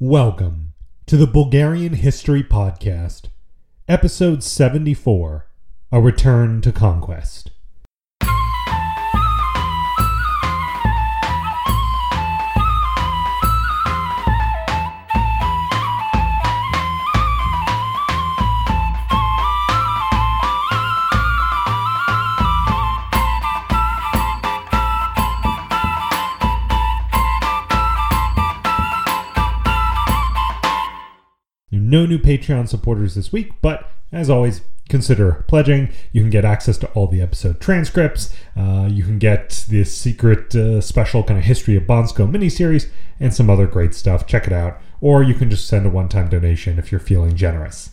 Welcome to the Bulgarian History Podcast, Episode 74 A Return to Conquest. Patreon supporters this week, but as always, consider pledging. You can get access to all the episode transcripts. Uh, you can get this secret uh, special kind of history of Bansko miniseries and some other great stuff. Check it out. Or you can just send a one time donation if you're feeling generous.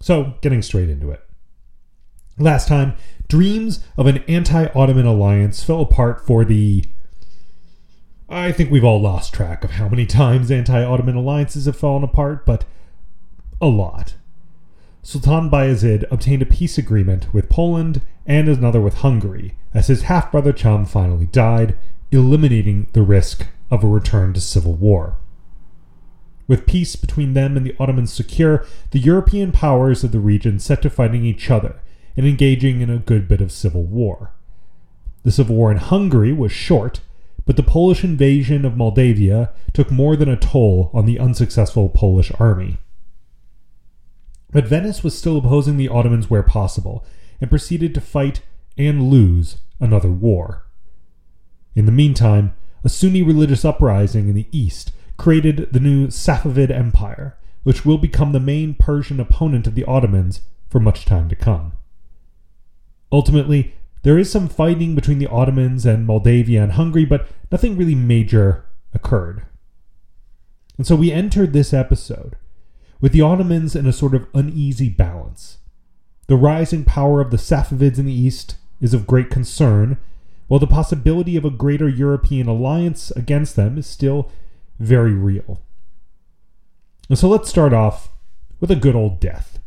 So, getting straight into it. Last time, dreams of an anti Ottoman alliance fell apart for the I think we've all lost track of how many times anti Ottoman alliances have fallen apart, but a lot. Sultan Bayezid obtained a peace agreement with Poland and another with Hungary, as his half brother Cham finally died, eliminating the risk of a return to civil war. With peace between them and the Ottomans secure, the European powers of the region set to fighting each other and engaging in a good bit of civil war. The civil war in Hungary was short, but the Polish invasion of Moldavia took more than a toll on the unsuccessful Polish army. But Venice was still opposing the Ottomans where possible, and proceeded to fight and lose another war. In the meantime, a Sunni religious uprising in the east created the new Safavid Empire, which will become the main Persian opponent of the Ottomans for much time to come. Ultimately, there is some fighting between the Ottomans and Moldavia and Hungary, but nothing really major occurred. And so we entered this episode with the Ottomans in a sort of uneasy balance. The rising power of the Safavids in the east is of great concern, while the possibility of a greater European alliance against them is still very real. And so let's start off with a good old death.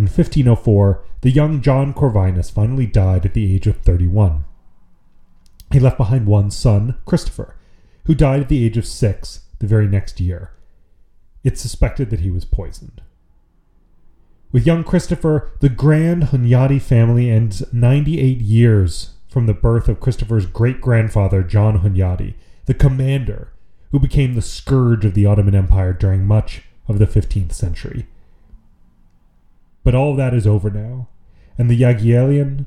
In 1504, the young John Corvinus finally died at the age of 31. He left behind one son, Christopher, who died at the age of six the very next year. It's suspected that he was poisoned. With young Christopher, the Grand Hunyadi family ends 98 years from the birth of Christopher's great grandfather, John Hunyadi, the commander who became the scourge of the Ottoman Empire during much of the 15th century. But all of that is over now, and the Jagiellonian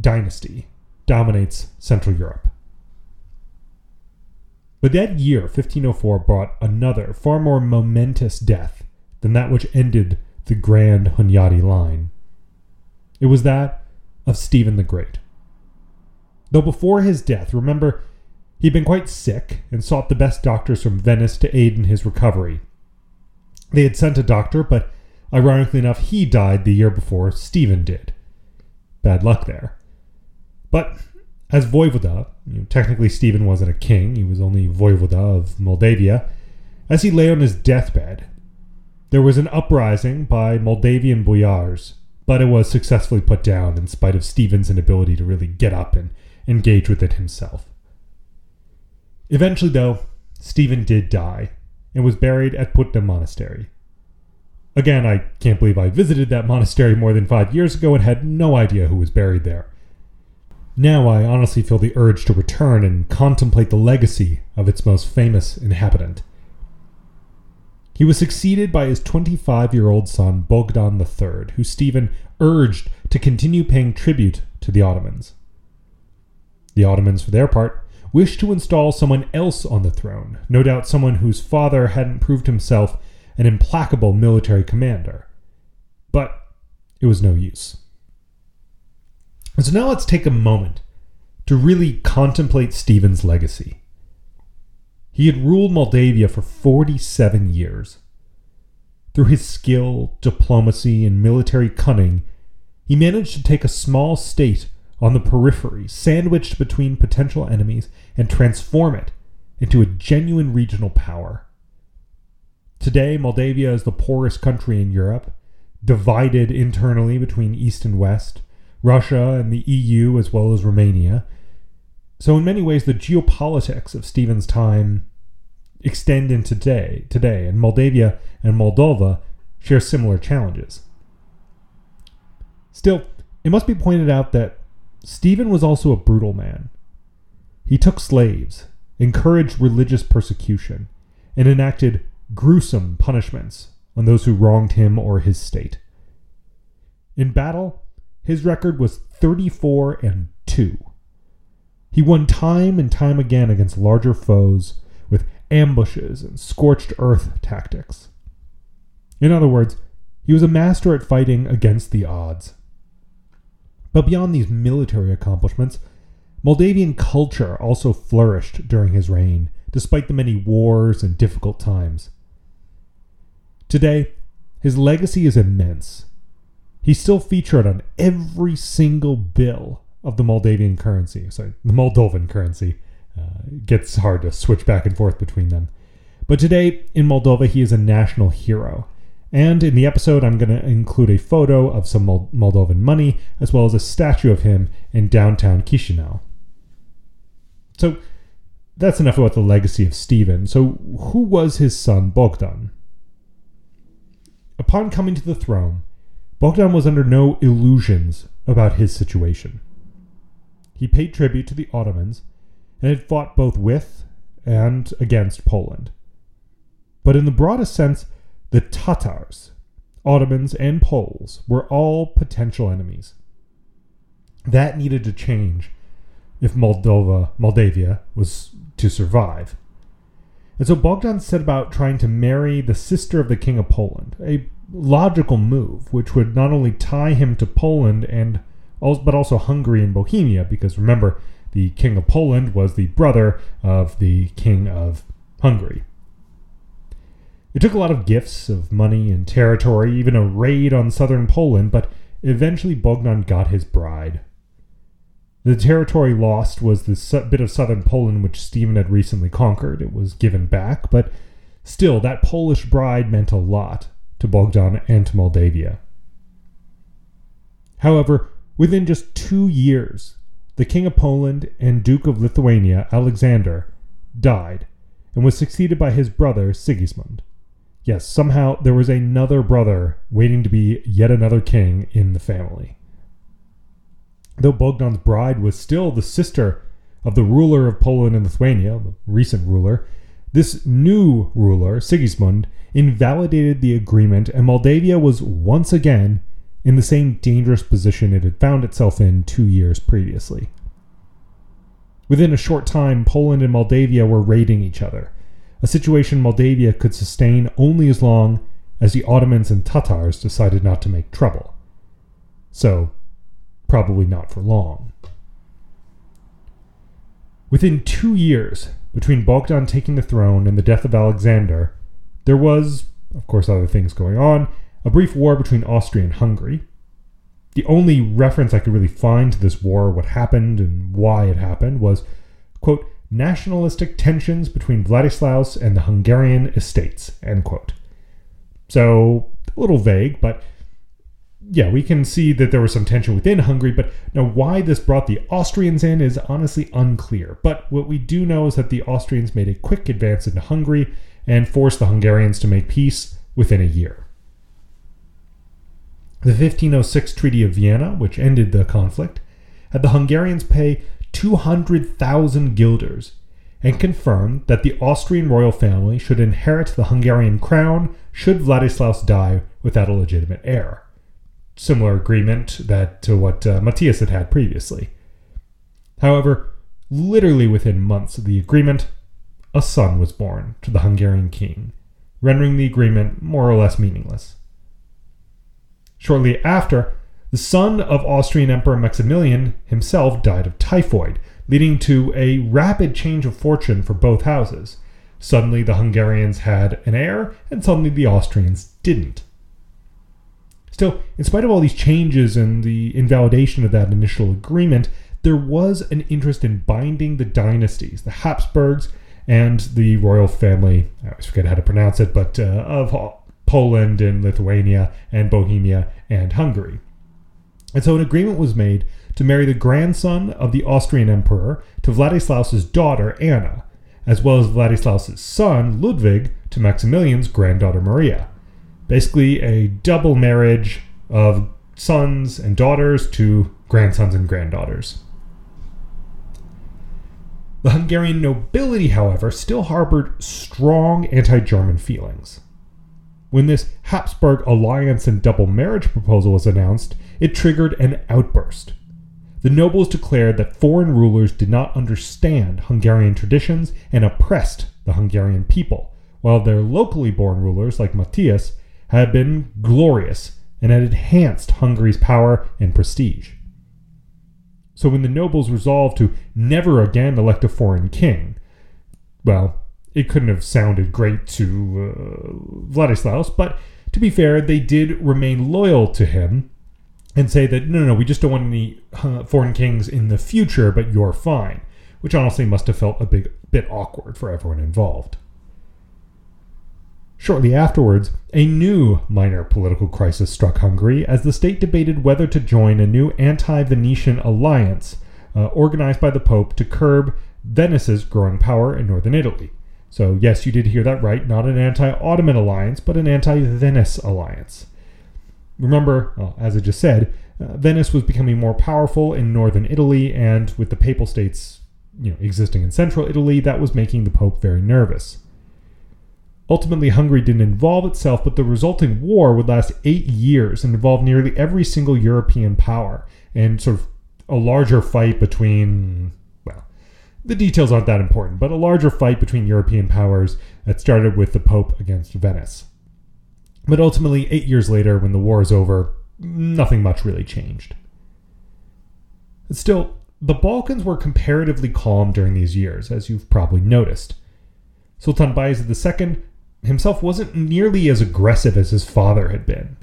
dynasty dominates Central Europe. But that year, 1504, brought another, far more momentous death than that which ended the grand Hunyadi line. It was that of Stephen the Great. Though before his death, remember, he'd been quite sick and sought the best doctors from Venice to aid in his recovery. They had sent a doctor, but Ironically enough, he died the year before Stephen did. Bad luck there. But as Voivoda, you know, technically Stephen wasn't a king, he was only Voivoda of Moldavia, as he lay on his deathbed, there was an uprising by Moldavian boyars, but it was successfully put down in spite of Stephen's inability to really get up and engage with it himself. Eventually, though, Stephen did die and was buried at Putna Monastery. Again, I can't believe I visited that monastery more than five years ago and had no idea who was buried there. Now I honestly feel the urge to return and contemplate the legacy of its most famous inhabitant. He was succeeded by his 25 year old son Bogdan III, who Stephen urged to continue paying tribute to the Ottomans. The Ottomans, for their part, wished to install someone else on the throne, no doubt someone whose father hadn't proved himself an implacable military commander. But it was no use. And so now let's take a moment to really contemplate Stephen's legacy. He had ruled Moldavia for 47 years. Through his skill, diplomacy, and military cunning, he managed to take a small state on the periphery, sandwiched between potential enemies, and transform it into a genuine regional power. Today, Moldavia is the poorest country in Europe, divided internally between East and West, Russia and the EU, as well as Romania. So, in many ways, the geopolitics of Stephen's time extend into today, today, and Moldavia and Moldova share similar challenges. Still, it must be pointed out that Stephen was also a brutal man. He took slaves, encouraged religious persecution, and enacted gruesome punishments on those who wronged him or his state. In battle, his record was 34 and 2. He won time and time again against larger foes with ambushes and scorched earth tactics. In other words, he was a master at fighting against the odds. But beyond these military accomplishments, Moldavian culture also flourished during his reign, despite the many wars and difficult times. Today, his legacy is immense. He's still featured on every single bill of the Moldavian currency. Sorry, the Moldovan currency. Uh, it gets hard to switch back and forth between them. But today, in Moldova, he is a national hero. And in the episode, I'm going to include a photo of some Moldovan money, as well as a statue of him in downtown Chisinau. So that's enough about the legacy of Stephen. So, who was his son Bogdan? Upon coming to the throne, Bogdan was under no illusions about his situation. He paid tribute to the Ottomans and had fought both with and against Poland. But in the broadest sense, the Tatars, Ottomans, and Poles were all potential enemies. That needed to change if Moldova, Moldavia was to survive. And so Bogdan set about trying to marry the sister of the King of Poland, a logical move which would not only tie him to Poland and but also Hungary and Bohemia, because remember, the King of Poland was the brother of the King of Hungary. It took a lot of gifts of money and territory, even a raid on southern Poland, but eventually Bogdan got his bride. The territory lost was the bit of southern Poland which Stephen had recently conquered. It was given back, but still, that Polish bride meant a lot to Bogdan and to Moldavia. However, within just two years, the King of Poland and Duke of Lithuania, Alexander, died and was succeeded by his brother Sigismund. Yes, somehow there was another brother waiting to be yet another king in the family. Though Bogdan's bride was still the sister of the ruler of Poland and Lithuania, the recent ruler, this new ruler, Sigismund, invalidated the agreement, and Moldavia was once again in the same dangerous position it had found itself in two years previously. Within a short time, Poland and Moldavia were raiding each other, a situation Moldavia could sustain only as long as the Ottomans and Tatars decided not to make trouble. So, probably not for long. Within two years, between Bogdan taking the throne and the death of Alexander, there was, of course, other things going on, a brief war between Austria and Hungary. The only reference I could really find to this war, what happened and why it happened, was, quote, nationalistic tensions between Vladislaus and the Hungarian estates, end quote. So, a little vague, but yeah, we can see that there was some tension within Hungary, but now why this brought the Austrians in is honestly unclear. But what we do know is that the Austrians made a quick advance into Hungary and forced the Hungarians to make peace within a year. The 1506 Treaty of Vienna, which ended the conflict, had the Hungarians pay 200,000 guilders and confirmed that the Austrian royal family should inherit the Hungarian crown should Vladislaus die without a legitimate heir. Similar agreement that to what uh, Matthias had had previously. However, literally within months of the agreement, a son was born to the Hungarian king, rendering the agreement more or less meaningless. Shortly after, the son of Austrian Emperor Maximilian himself died of typhoid, leading to a rapid change of fortune for both houses. Suddenly, the Hungarians had an heir, and suddenly the Austrians didn't. Still, in spite of all these changes and the invalidation of that initial agreement, there was an interest in binding the dynasties, the Habsburgs and the royal family, I always forget how to pronounce it, but uh, of Poland and Lithuania and Bohemia and Hungary. And so an agreement was made to marry the grandson of the Austrian emperor to Vladislaus's daughter, Anna, as well as Vladislaus's son, Ludwig, to Maximilian's granddaughter Maria. Basically, a double marriage of sons and daughters to grandsons and granddaughters. The Hungarian nobility, however, still harbored strong anti German feelings. When this Habsburg alliance and double marriage proposal was announced, it triggered an outburst. The nobles declared that foreign rulers did not understand Hungarian traditions and oppressed the Hungarian people, while their locally born rulers, like Matthias, had been glorious and had enhanced Hungary's power and prestige. So when the nobles resolved to never again elect a foreign king, well, it couldn't have sounded great to uh, Vladislaus, but to be fair, they did remain loyal to him and say that no, no, no, we just don't want any uh, foreign kings in the future, but you're fine, which honestly must have felt a big, bit awkward for everyone involved. Shortly afterwards, a new minor political crisis struck Hungary as the state debated whether to join a new anti Venetian alliance uh, organized by the Pope to curb Venice's growing power in northern Italy. So, yes, you did hear that right, not an anti Ottoman alliance, but an anti Venice alliance. Remember, well, as I just said, uh, Venice was becoming more powerful in northern Italy, and with the Papal States you know, existing in central Italy, that was making the Pope very nervous. Ultimately, Hungary didn't involve itself, but the resulting war would last eight years and involve nearly every single European power, and sort of a larger fight between, well, the details aren't that important, but a larger fight between European powers that started with the Pope against Venice. But ultimately, eight years later, when the war is over, nothing much really changed. Still, the Balkans were comparatively calm during these years, as you've probably noticed. Sultan Bayezid II himself wasn't nearly as aggressive as his father had been.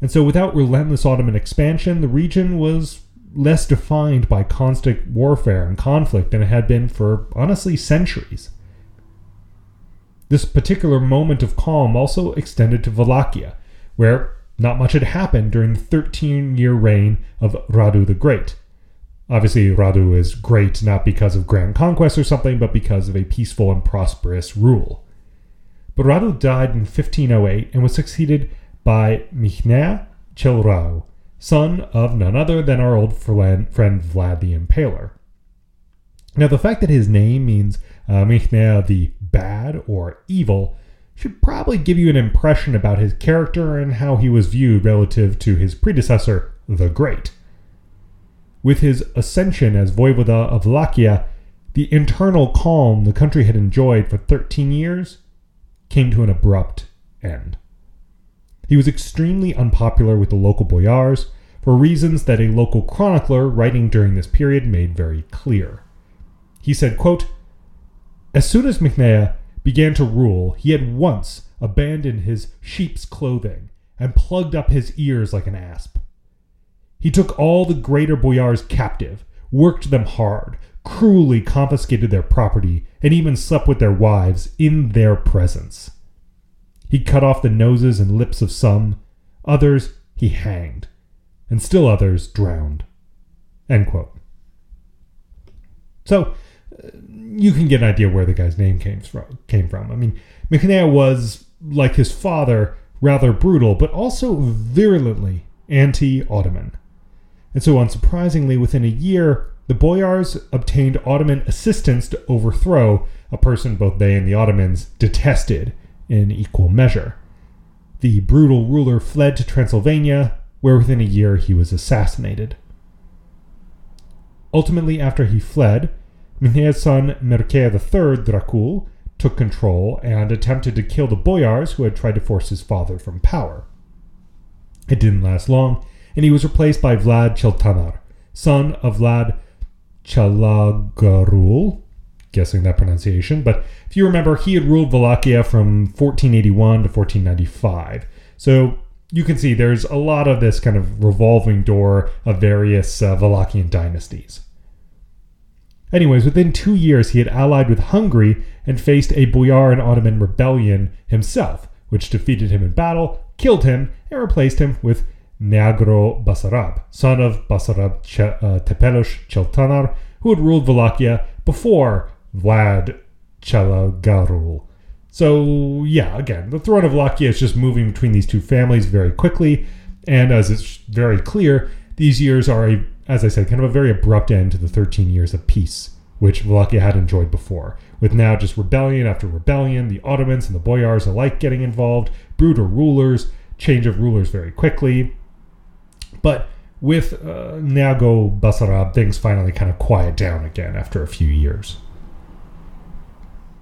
And so, without relentless Ottoman expansion, the region was less defined by constant warfare and conflict than it had been for, honestly, centuries. This particular moment of calm also extended to Wallachia, where not much had happened during the 13 year reign of Radu the Great. Obviously, Radu is great not because of grand conquest or something, but because of a peaceful and prosperous rule. But Radu died in 1508 and was succeeded by Mihnea cel son of none other than our old friend Vlad the Impaler. Now, the fact that his name means uh, the bad or evil should probably give you an impression about his character and how he was viewed relative to his predecessor, the Great. With his ascension as voivoda of Wallachia, the internal calm the country had enjoyed for 13 years came to an abrupt end. He was extremely unpopular with the local boyars for reasons that a local chronicler writing during this period made very clear. He said, quote, As soon as Mihnea began to rule, he at once abandoned his sheep's clothing and plugged up his ears like an asp. He took all the greater boyars captive, worked them hard, cruelly confiscated their property, and even slept with their wives in their presence. He cut off the noses and lips of some, others he hanged, and still others drowned. So, uh, you can get an idea where the guy's name came from. Came from. I mean, Mihnea was, like his father, rather brutal, but also virulently anti Ottoman. And so, unsurprisingly, within a year, the Boyars obtained Ottoman assistance to overthrow a person both they and the Ottomans detested in equal measure. The brutal ruler fled to Transylvania, where within a year he was assassinated. Ultimately, after he fled, Mihnea's son Mircea III Dracul took control and attempted to kill the boyars who had tried to force his father from power. It didn't last long, and he was replaced by Vlad Cheltanar, son of Vlad Călugărul, guessing that pronunciation. But if you remember, he had ruled Wallachia from 1481 to 1495. So you can see there's a lot of this kind of revolving door of various uh, Wallachian dynasties. Anyways, within two years, he had allied with Hungary and faced a Boyar and Ottoman rebellion himself, which defeated him in battle, killed him, and replaced him with Neagoe Basarab, son of Basarab uh, Tepelus Cheltanar, who had ruled Wallachia before Vlad Călugărul. So, yeah, again, the throne of Wallachia is just moving between these two families very quickly. And as it's very clear, these years are, a, as I said, kind of a very abrupt end to the 13 years of peace, which Wallachia had enjoyed before. With now just rebellion after rebellion, the Ottomans and the Boyars alike getting involved, brutal rulers, change of rulers very quickly. But with uh, Neagoe Basarab, things finally kind of quiet down again after a few years.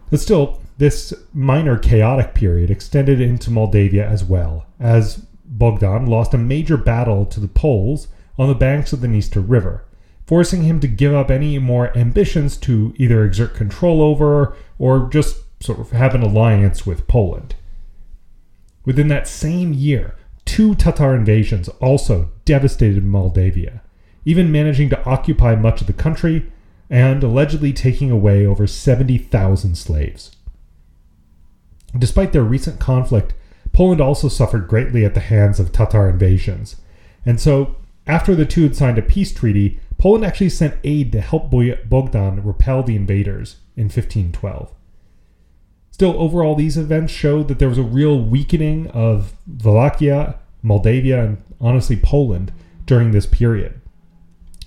But still, this minor chaotic period extended into Moldavia as well, as Bogdan lost a major battle to the Poles on the banks of the Dniester River, forcing him to give up any more ambitions to either exert control over or just sort of have an alliance with Poland. Within that same year, two Tatar invasions also devastated Moldavia, even managing to occupy much of the country and allegedly taking away over 70,000 slaves. Despite their recent conflict, Poland also suffered greatly at the hands of Tatar invasions. And so, after the two had signed a peace treaty, Poland actually sent aid to help Bogdan repel the invaders in 1512. Still, overall, these events showed that there was a real weakening of Wallachia, Moldavia, and honestly Poland during this period.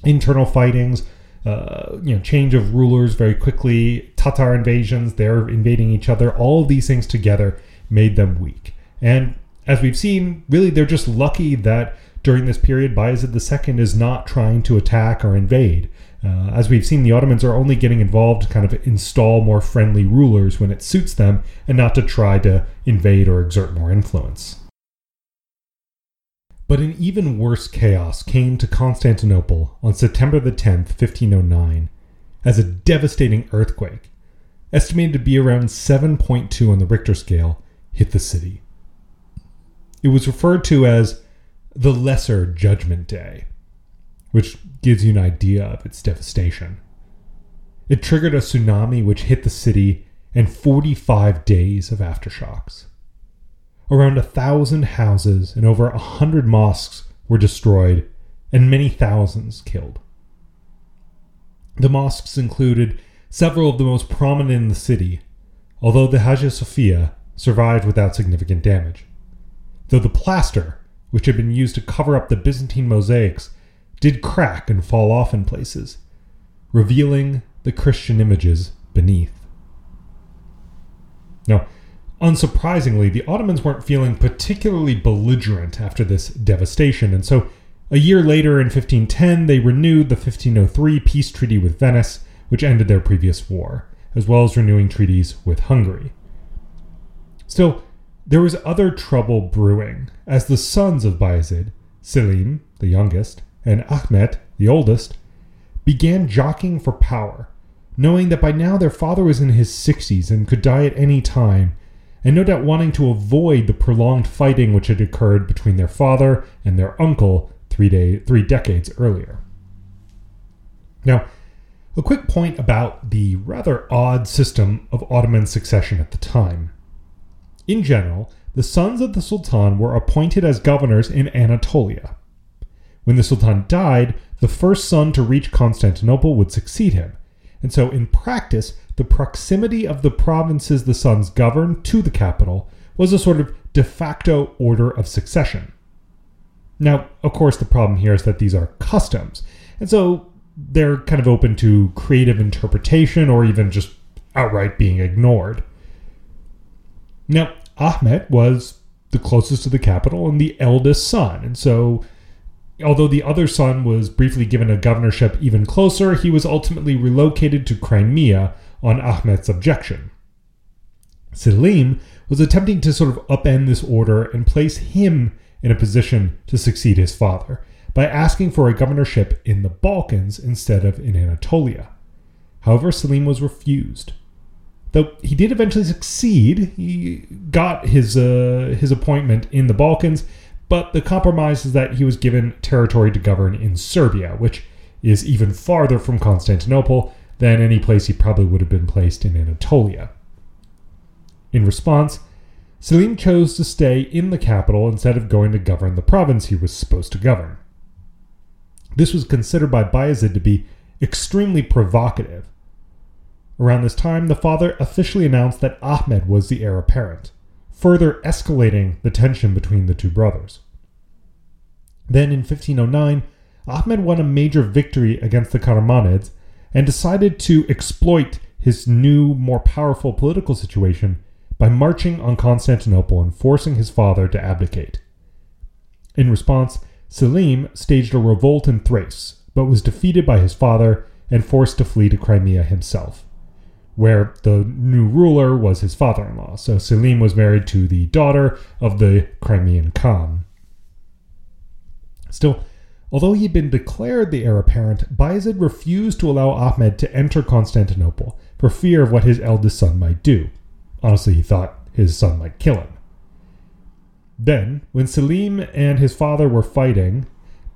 Internal fightings, uh, you know, change of rulers very quickly, Tatar invasions, they're invading each other. All of these things together made them weak. And as we've seen, really they're just lucky that during this period, Bayezid II is not trying to attack or invade. Uh, as we've seen, the Ottomans are only getting involved to kind of install more friendly rulers when it suits them and not to try to invade or exert more influence. But an even worse chaos came to Constantinople on September the 10th, 1509, as a devastating earthquake, estimated to be around 7.2 on the Richter scale, hit the city. It was referred to as the Lesser Judgment Day, which gives you an idea of its devastation. It triggered a tsunami which hit the city and 45 days of aftershocks. Around a thousand houses and over a hundred mosques were destroyed, and many thousands killed. The mosques included several of the most prominent in the city, although the Hagia Sophia survived without significant damage. Though the plaster, which had been used to cover up the Byzantine mosaics, did crack and fall off in places, revealing the Christian images beneath. Now, Unsurprisingly, the Ottomans weren't feeling particularly belligerent after this devastation, and so a year later in 1510 they renewed the 1503 peace treaty with Venice, which ended their previous war, as well as renewing treaties with Hungary. Still, there was other trouble brewing, as the sons of Bayezid, Selim, the youngest, and Ahmet, the oldest, began jockeying for power, knowing that by now their father was in his 60s and could die at any time and no doubt wanting to avoid the prolonged fighting which had occurred between their father and their uncle three, day, three decades earlier. Now, a quick point about the rather odd system of Ottoman succession at the time. In general, the sons of the Sultan were appointed as governors in Anatolia. When the Sultan died, the first son to reach Constantinople would succeed him, and so in practice, the proximity of the provinces the sons governed to the capital was a sort of de facto order of succession. Now, of course, the problem here is that these are customs, and so they're kind of open to creative interpretation or even just outright being ignored. Now, Ahmet was the closest to the capital and the eldest son, and so although the other son was briefly given a governorship even closer, he was ultimately relocated to Crimea on Ahmed's objection. Selim was attempting to sort of upend this order and place him in a position to succeed his father by asking for a governorship in the Balkans instead of in Anatolia. However, Selim was refused. Though he did eventually succeed, he got his uh, his appointment in the Balkans, but the compromise is that he was given territory to govern in Serbia, which is even farther from Constantinople than any place he probably would have been placed in Anatolia. In response, Selim chose to stay in the capital instead of going to govern the province he was supposed to govern. This was considered by Bayezid to be extremely provocative. Around this time, the father officially announced that Ahmed was the heir apparent, further escalating the tension between the two brothers. Then in 1509, Ahmed won a major victory against the Karamanids and decided to exploit his new, more powerful political situation by marching on Constantinople and forcing his father to abdicate. In response, Selim staged a revolt in Thrace, but was defeated by his father and forced to flee to Crimea himself, where the new ruler was his father in law. So Selim was married to the daughter of the Crimean Khan. Still, although he had been declared the heir apparent, Bayezid refused to allow Ahmed to enter Constantinople for fear of what his eldest son might do. Honestly, he thought his son might kill him. Then, when Selim and his father were fighting,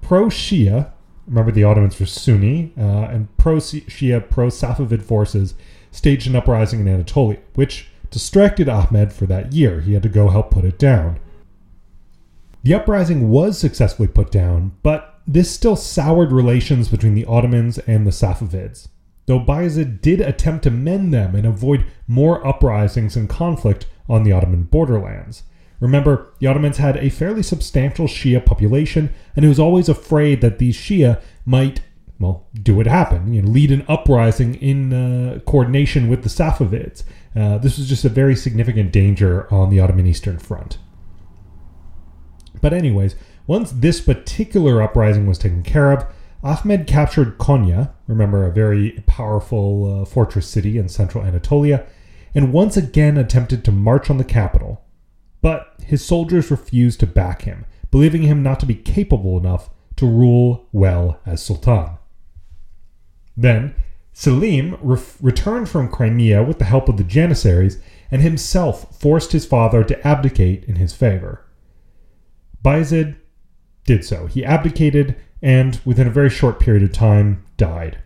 pro Shia, remember the Ottomans were Sunni, uh, and pro Shia, pro Safavid forces staged an uprising in Anatolia, which distracted Ahmed for that year. He had to go help put it down. The uprising was successfully put down, but this still soured relations between the Ottomans and the Safavids, though Bayezid did attempt to mend them and avoid more uprisings and conflict on the Ottoman borderlands. Remember, the Ottomans had a fairly substantial Shia population, and he was always afraid that these Shia might, well, do what happened, you know, lead an uprising in uh, coordination with the Safavids. Uh, this was just a very significant danger on the Ottoman Eastern Front. But, anyways, once this particular uprising was taken care of, Ahmed captured Konya, remember a very powerful uh, fortress city in central Anatolia, and once again attempted to march on the capital, but his soldiers refused to back him, believing him not to be capable enough to rule well as Sultan. Then, Selim re- returned from Crimea with the help of the Janissaries and himself forced his father to abdicate in his favor. Bayezid did so. He abdicated and, within a very short period of time, died.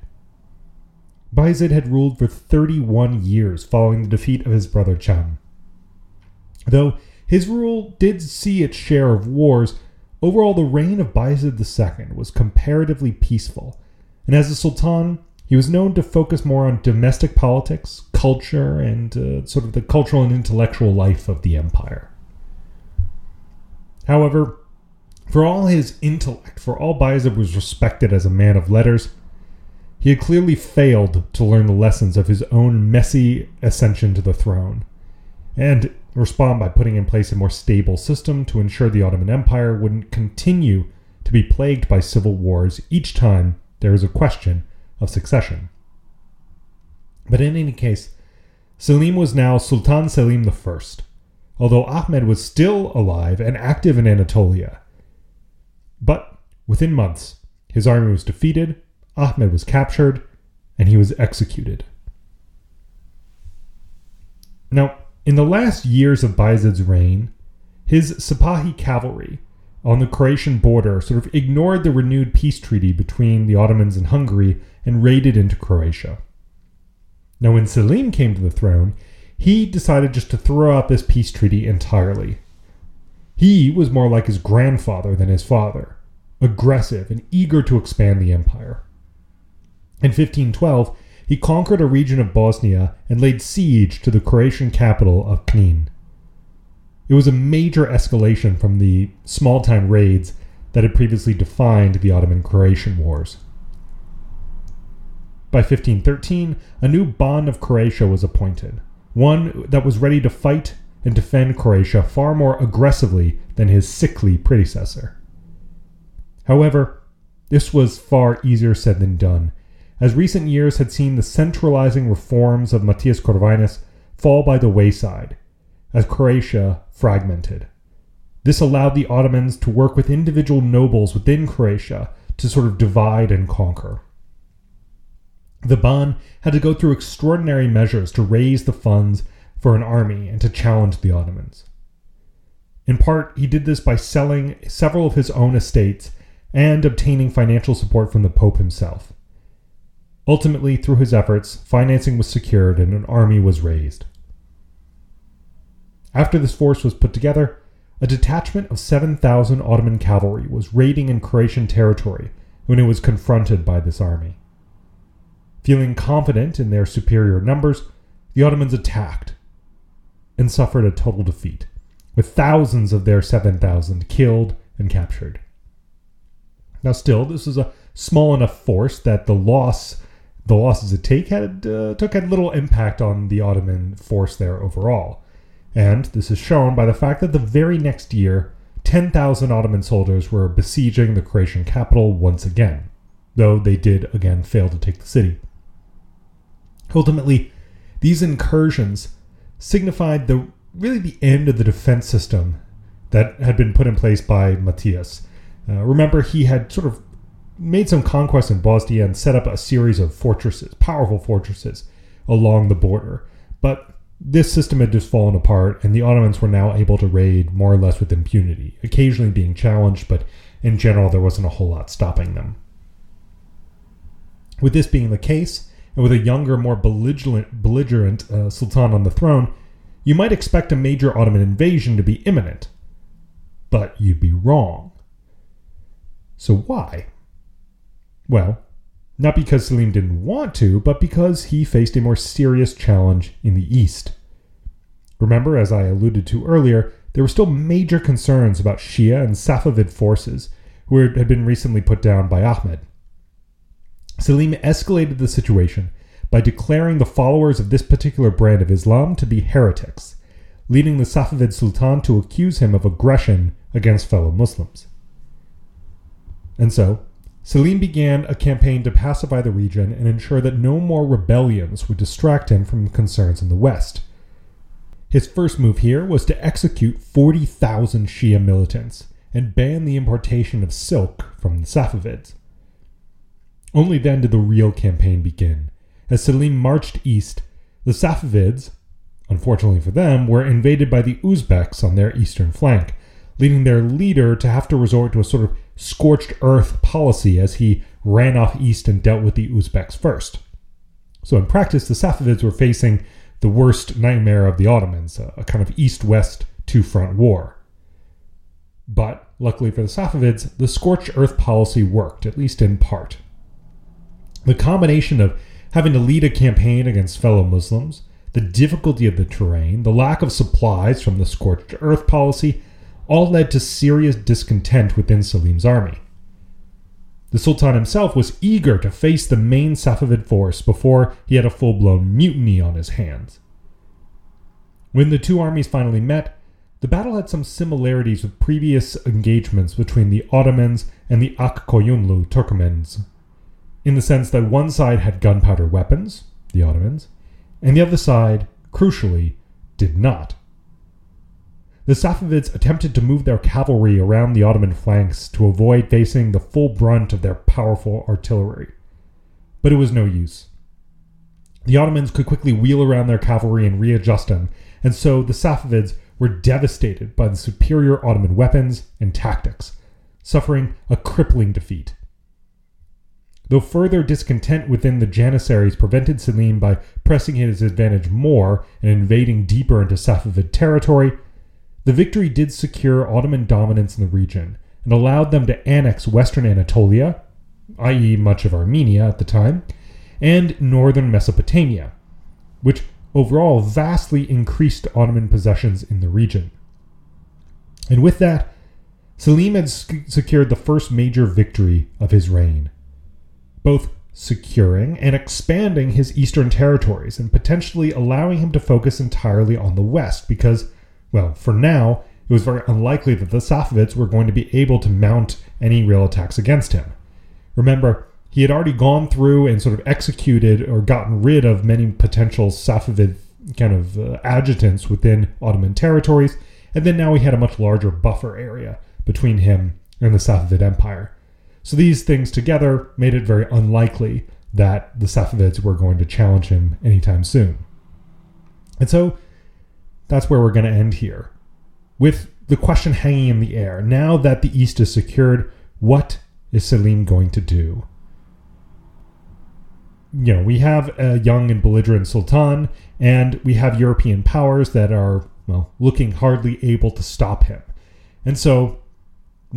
Bayezid had ruled for 31 years following the defeat of his brother Cham. Though his rule did see its share of wars. Overall, the reign of Bayezid II was comparatively peaceful, and as a sultan, he was known to focus more on domestic politics, culture, and uh, sort of the cultural and intellectual life of the empire. However, for all his intellect, for all Bayezid was respected as a man of letters, he had clearly failed to learn the lessons of his own messy ascension to the throne. And respond by putting in place a more stable system to ensure the Ottoman Empire wouldn't continue to be plagued by civil wars each time there is a question of succession. But in any case, Selim was now Sultan Selim I, although Ahmed was still alive and active in Anatolia. But within months, his army was defeated, Ahmed was captured, and he was executed. Now, in the last years of Bayezid's reign, his Sipahi cavalry on the Croatian border sort of ignored the renewed peace treaty between the Ottomans and Hungary and raided into Croatia. Now, when Selim came to the throne, he decided just to throw out this peace treaty entirely. He was more like his grandfather than his father, aggressive and eager to expand the empire. In 1512, he conquered a region of Bosnia and laid siege to the Croatian capital of Knin. It was a major escalation from the small time raids that had previously defined the Ottoman Croatian Wars. By 1513, a new Ban of Croatia was appointed, one that was ready to fight and defend Croatia far more aggressively than his sickly predecessor. However, this was far easier said than done, as recent years had seen the centralizing reforms of Matthias Corvinus fall by the wayside, as Croatia fragmented. This allowed the Ottomans to work with individual nobles within Croatia to sort of divide and conquer. The Ban had to go through extraordinary measures to raise the funds for an army and to challenge the Ottomans. In part, he did this by selling several of his own estates and obtaining financial support from the Pope himself. Ultimately, through his efforts, financing was secured and an army was raised. After this force was put together, a detachment of 7,000 Ottoman cavalry was raiding in Croatian territory when it was confronted by this army. Feeling confident in their superior numbers, the Ottomans attacked and suffered a total defeat, with thousands of their 7,000 killed and captured. Now, still, this was a small enough force that the loss, the losses it take had uh, took had little impact on the Ottoman force there overall, and this is shown by the fact that the very next year, 10,000 Ottoman soldiers were besieging the Croatian capital once again, though they did again fail to take the city. Ultimately, these incursions signified the really the end of the defense system that had been put in place by Matthias. Uh, remember, he had sort of made some conquests in Bosnia and set up a series of fortresses, powerful fortresses, along the border. But this system had just fallen apart, and the Ottomans were now able to raid more or less with impunity, occasionally being challenged, but in general, there wasn't a whole lot stopping them. With this being the case, and with a younger, more belligerent, belligerent uh, sultan on the throne, you might expect a major Ottoman invasion to be imminent. But you'd be wrong. So why? Well, not because Selim didn't want to, but because he faced a more serious challenge in the east. Remember, as I alluded to earlier, there were still major concerns about Shia and Safavid forces who had been recently put down by Ahmed. Selim escalated the situation by declaring the followers of this particular brand of Islam to be heretics, leading the Safavid Sultan to accuse him of aggression against fellow Muslims. And so, Selim began a campaign to pacify the region and ensure that no more rebellions would distract him from concerns in the West. His first move here was to execute 40,000 Shia militants and ban the importation of silk from the Safavids. Only then did the real campaign begin. As Selim marched east, the Safavids, unfortunately for them, were invaded by the Uzbeks on their eastern flank, leading their leader to have to resort to a sort of scorched earth policy as he ran off east and dealt with the Uzbeks first. So, in practice, the Safavids were facing the worst nightmare of the Ottomans, a kind of east west two front war. But, luckily for the Safavids, the scorched earth policy worked, at least in part. The combination of having to lead a campaign against fellow Muslims, the difficulty of the terrain, the lack of supplies from the scorched earth policy, all led to serious discontent within Selim's army. The Sultan himself was eager to face the main Safavid force before he had a full blown mutiny on his hands. When the two armies finally met, the battle had some similarities with previous engagements between the Ottomans and the Akkoyunlu Turkmens in the sense that one side had gunpowder weapons, the Ottomans, and the other side, crucially, did not. The Safavids attempted to move their cavalry around the Ottoman flanks to avoid facing the full brunt of their powerful artillery. But it was no use. The Ottomans could quickly wheel around their cavalry and readjust them, and so the Safavids were devastated by the superior Ottoman weapons and tactics, suffering a crippling defeat. Though further discontent within the Janissaries prevented Selim by pressing his advantage more and invading deeper into Safavid territory, the victory did secure Ottoman dominance in the region and allowed them to annex western Anatolia, i.e., much of Armenia at the time, and northern Mesopotamia, which overall vastly increased Ottoman possessions in the region. And with that, Selim had secured the first major victory of his reign both securing and expanding his eastern territories and potentially allowing him to focus entirely on the west because, well, for now, it was very unlikely that the Safavids were going to be able to mount any real attacks against him. Remember, he had already gone through and sort of executed or gotten rid of many potential Safavid kind of uh, adjutants within Ottoman territories, and then now he had a much larger buffer area between him and the Safavid Empire. So these things together made it very unlikely that the Safavids were going to challenge him anytime soon. And so that's where we're going to end here. With the question hanging in the air, now that the East is secured, what is Selim going to do? You know, we have a young and belligerent sultan, and we have European powers that are, well, looking hardly able to stop him. And so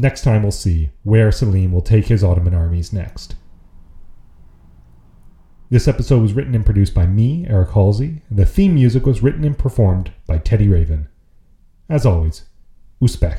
Next time we'll see where Selim will take his Ottoman armies next. This episode was written and produced by me, Eric Halsey. The theme music was written and performed by Teddy Raven. As always, Uspech.